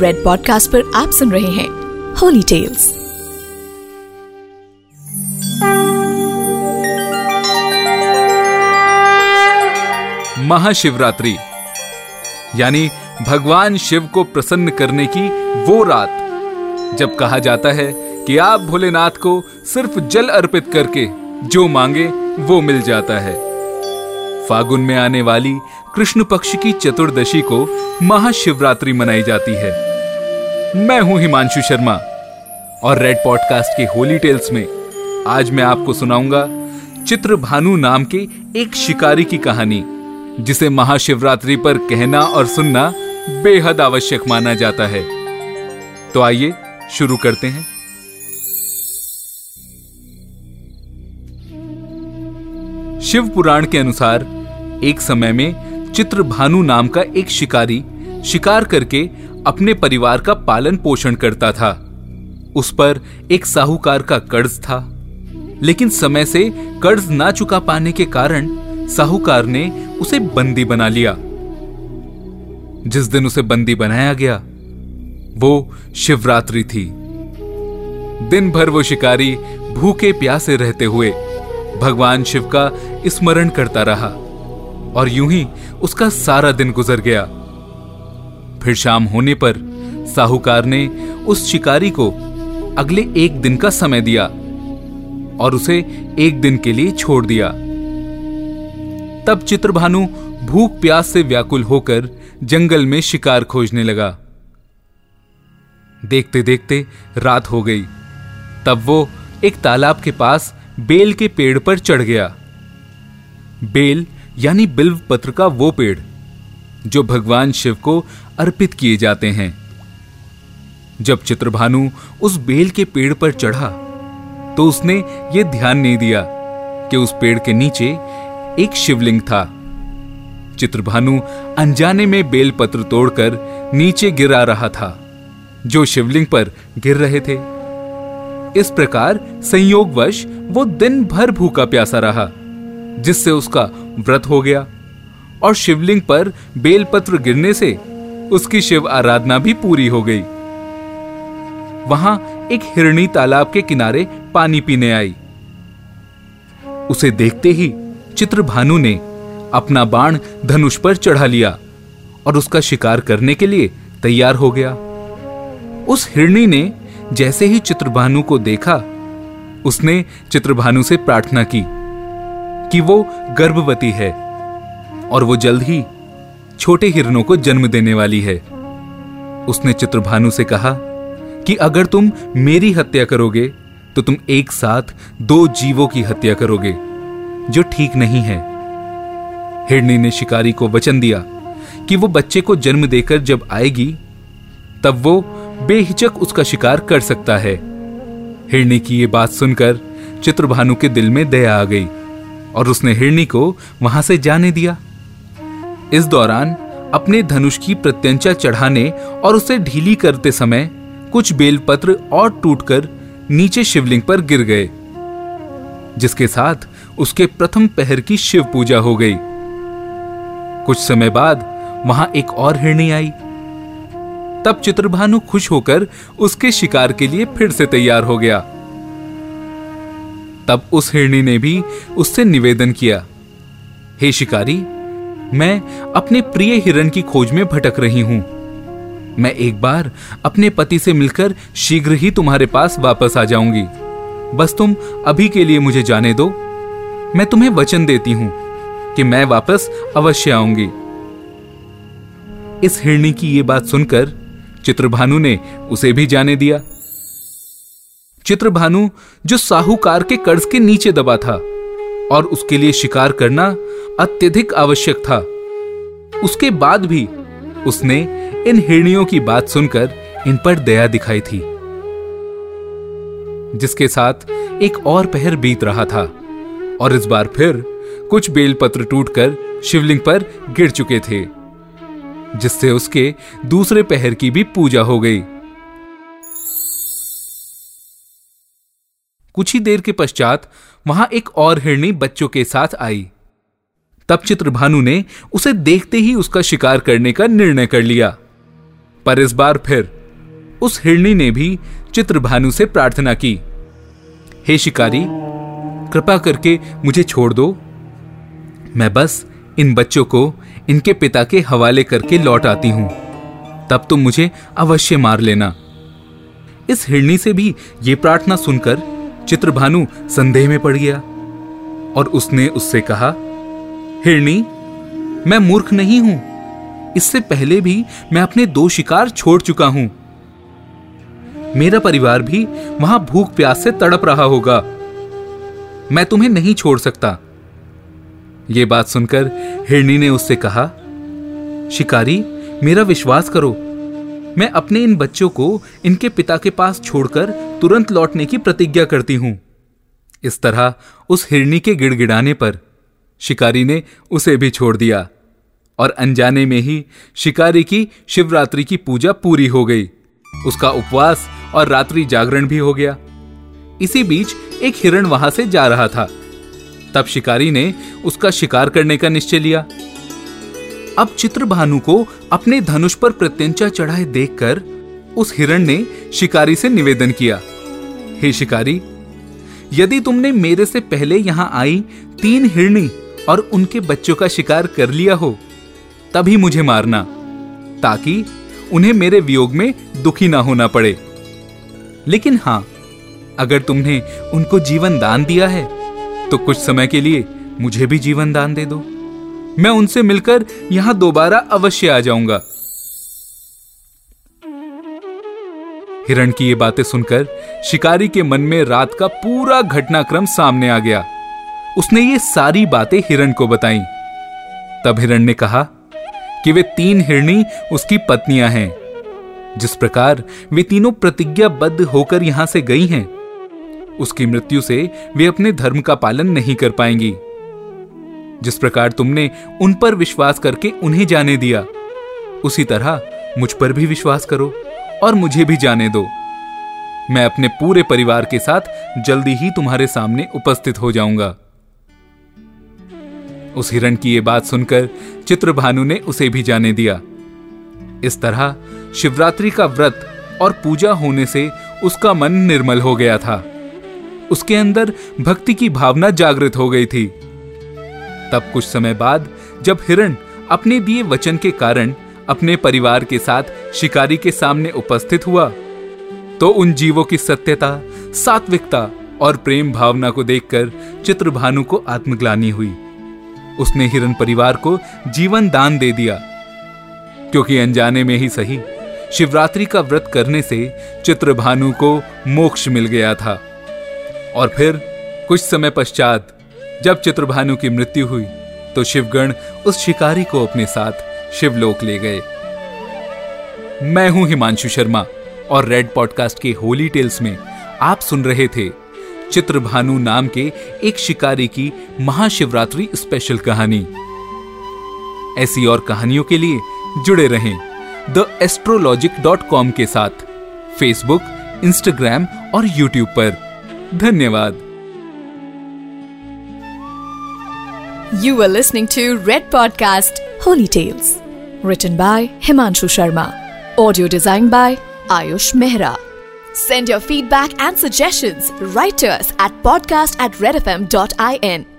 Red podcast पर आप सुन रहे हैं होली टेल्स महाशिवरात्रि, यानी भगवान शिव को प्रसन्न करने की वो रात, जब कहा जाता है कि आप भोलेनाथ को सिर्फ़ जल अर्पित करके जो मांगे वो मिल जाता है। फागुन में आने वाली कृष्ण पक्ष की चतुर्दशी को महाशिवरात्रि मनाई जाती है। मैं हूँ हिमांशु शर्मा और रेड पॉडकास्ट के होली टेल्स में आज मैं आपको सुनाऊँगा चित्र भानु नाम के एक शिकारी की कहानी, जिसे महाशिवरात्रि पर कहना और सुनना बेहद आवश्यक माना जाता है। तो आइए, शुरू करते हैं। शिव पुराण के अनुसार, एक समय में चित्र भानु नाम का एक शिकारी शिकार करके अपने परिवार का पालन पोषण करता था। उस पर एक साहूकार का कर्ज था। लेकिन समय से कर्ज ना चुका पाने के कारण साहूकार ने उसे बंदी बना लिया। जिस दिन उसे बंदी बनाया गया, वो शिवरात्रि थी। दिन भर वो शिकारी भूखे प्यासे रहते हुए भगवान शिव का स्मरण करता रहा। और यूँ ही उसका सारा दिन गुजर गया। फिर शाम होने पर साहूकार ने उस शिकारी को अगले एक दिन का समय दिया और उसे एक दिन के लिए छोड़ दिया। तब चित्रभानु भूख प्यास से व्याकुल होकर जंगल में शिकार खोजने लगा। देखते देखते रात हो गई। तब वो एक तालाब के पास बेल के पेड़ पर चढ़ गया। बेल यानी बिल्व पत्र का वो पेड़, जो भगवान शिव को अर्पित किए जाते हैं। जब चित्रभानु उस बेल के पेड़ पर चढ़ा तो उसने ये ध्यान नहीं दिया कि उस पेड़ के नीचे एक शिवलिंग था। चित्रभानु अनजाने में बेल पत्र तोड़कर नीचे गिरा रहा था, जो शिवलिंग पर गिर रहे थे। इस प्रकार संयोगवश वो दिन भर भूखा प्यासा रहा। जिससे उसका व्रत हो गया। और शिवलिंग पर बेलपत्र गिरने से उसकी शिव आराधना भी पूरी हो गई। वहाँ एक हिरणी तालाब के किनारे पानी पीने आई। उसे देखते ही चित्रभानु ने अपना बाण धनुष पर चढ़ा लिया और उसका शिकार करने के लिए तैयार हो गया। उस हिरणी ने जैसे ही चित्रभानु को देखा, उसने चित्रभानु से प्रार्थना की। कि वो गर्भवती है और वो जल्द ही छोटे हिरणों को जन्म देने वाली है। उसने चित्रभानु से कहा कि अगर तुम मेरी हत्या करोगे तो तुम एक साथ दो जीवों की हत्या करोगे, जो ठीक नहीं है। हिरणी ने शिकारी को वचन दिया कि वो बच्चे को जन्म देकर जब आएगी, तब वो बेहिचक उसका शिकार कर सकता है। हिरणी की ये बात सुनकर चित्रभानु के दिल में दया आ गई। और उसने हिरणी को वहाँ से जाने दिया। इस दौरान अपने धनुष की प्रत्यंचा चढ़ाने और उसे ढीली करते समय कुछ बेलपत्र और टूटकर नीचे शिवलिंग पर गिर गए, जिसके साथ उसके प्रथम पहर की शिव पूजा हो गई। कुछ समय बाद वहाँ एक और हिरणी आई। तब चित्रभानु खुश होकर उसके शिकार के लिए फिर से तैयार हो गया। तब उस हिरणी ने भी उससे निवेदन किया, हे शिकारी, मैं अपने प्रिय हिरण की खोज में भटक रही हूँ। मैं एक बार अपने पति से मिलकर शीघ्र ही तुम्हारे पास वापस आ जाऊँगी। बस तुम अभी के लिए मुझे जाने दो। मैं तुम्हें वचन देती हूँ कि मैं वापस अवश्य आऊँगी। इस हिरणी की ये बात सुनकर चित्रभानु ने उसे भी जाने दिया। चित्रभानु जो साहूकार के कर्ज के नीचे दबा था और उसके लिए शिकार करना अत्यधिक आवश्यक था। उसके बाद भी उसने इन हिरणियों की बात सुनकर इन पर दया दिखाई थी, जिसके साथ एक और पहर बीत रहा था और इस बार फिर कुछ बेलपत्र टूटकर शिवलिंग पर गिर चुके थे, जिससे उसके दूसरे पहर की भी पूजा हो गई। कुछ ही देर के पश्चात वहाँ एक और हिरणी बच्चों के साथ आई। तब चित्रभानु ने उसे देखते ही उसका शिकार करने का निर्णय कर लिया। पर इस बार फिर उस हिरणी ने भी चित्रभानु से प्रार्थना की, हे शिकारी, कृपा करके मुझे छोड़ दो। मैं बस इन बच्चों को इनके पिता के हवाले करके लौट आती हूँ। तब तुम मुझे अवश्य मार लेना। इस हिरणी से भी ये प्रार्थना सुनकर चित्रभानु संदेह में पड़ गया और उसने उससे कहा, हिरणी, मैं मूर्ख नहीं हूँ। इससे पहले भी मैं अपने दो शिकार छोड़ चुका हूँ। मेरा परिवार भी वहाँ भूख प्यास से तड़प रहा होगा। मैं तुम्हें नहीं छोड़ सकता। यह बात सुनकर हिरणी ने उससे कहा, शिकारी, मेरा विश्वास करो। मैं अपने इन बच्चों को इनके पिता के पास छोड़कर तुरंत लौटने की प्रतिज्ञा करती हूँ। इस तरह उस हिरणी के गिड़गिड़ाने पर शिकारी ने उसे भी छोड़ दिया और अनजाने में ही शिकारी की शिवरात्रि की पूजा पूरी हो गई। उसका उपवास और रात्रि जागरण भी हो गया। इसी बीच एक हिरण वहाँ से जा रहा था। तब शिकारी ने उसका शिकार करने का निश्चय लिया। अब चित्रभानु को अपने धनुष पर प्रत्यंचा चढ़ाए देखकर उस हिरण ने शिकारी से निवेदन किया, हे शिकारी, यदि तुमने मेरे से पहले यहाँ आई तीन हिरणी और उनके बच्चों का शिकार कर लिया हो, तभी मुझे मारना, ताकि उन्हें मेरे वियोग में दुखी ना होना पड़े। लेकिन हाँ, अगर तुमने उनको जीवन दान दिया है तो कुछ समय के लिए मुझे भी जीवन दान दे दो। मैं उनसे मिलकर यहाँ दोबारा अवश्य आ जाऊँगा। हिरण की ये बातें सुनकर शिकारी के मन में रात का पूरा घटनाक्रम सामने आ गया। उसने ये सारी बातें हिरण को बताई। तब हिरण ने कहा कि वे तीन हिरणी उसकी पत्नियाँ हैं। जिस प्रकार वे तीनों प्रतिज्ञाबद्ध होकर यहाँ से गई हैं, उसकी मृत्यु से वे अपने धर्म का पालन नहीं कर पाएँगी। जिस प्रकार तुमने उन पर विश्वास करके उन्हें जाने दिया, उसी तरह मुझ पर भी विश्वास करो और मुझे भी जाने दो। मैं अपने पूरे परिवार के साथ जल्दी ही तुम्हारे सामने उपस्थित हो जाऊँगा। उस हिरण की यह बात सुनकर चित्रभानु ने उसे भी जाने दिया। इस तरह शिवरात्रि का व्रत और पूजा होने से उसका मन निर्मल हो गया था। उसके अंदर भक्ति की भावना जागृत हो गई थी। तब कुछ समय बाद, जब हिरण अपने दिए वचन के कारण अपने परिवार के साथ शिकारी के सामने उपस्थित हुआ तो उन जीवों की सत्यता, सात्विकता और प्रेम भावना को देखकर चित्रभानु को आत्मग्लानी हुई। उसने हिरण परिवार को जीवन दान दे दिया। क्योंकि अनजाने में ही सही, शिवरात्रि का व्रत करने से चित्रभानु को मोक्ष मिल गया था। और फिर, कुछ समय पश्चात जब चित्रभानु की मृत्यु हुई तो शिवगण उस शिकारी को अपने साथ शिवलोक ले गए। मैं हूँ हिमांशु शर्मा और रेड पॉडकास्ट के होली टेल्स में आप सुन रहे थे चित्रभानु नाम के एक शिकारी की महाशिवरात्रि स्पेशल कहानी। ऐसी और कहानियों के लिए जुड़े रहें द एस्ट्रोलॉजिक डॉट कॉम के साथ फेसबुक इंस्टाग्राम और यूट्यूब पर। धन्यवाद। You are listening to Red Podcast Holy Tales, written by Himanshu Sharma, audio designed by Ayush Mehra. Send your feedback and suggestions right to us at podcast at redfm.in.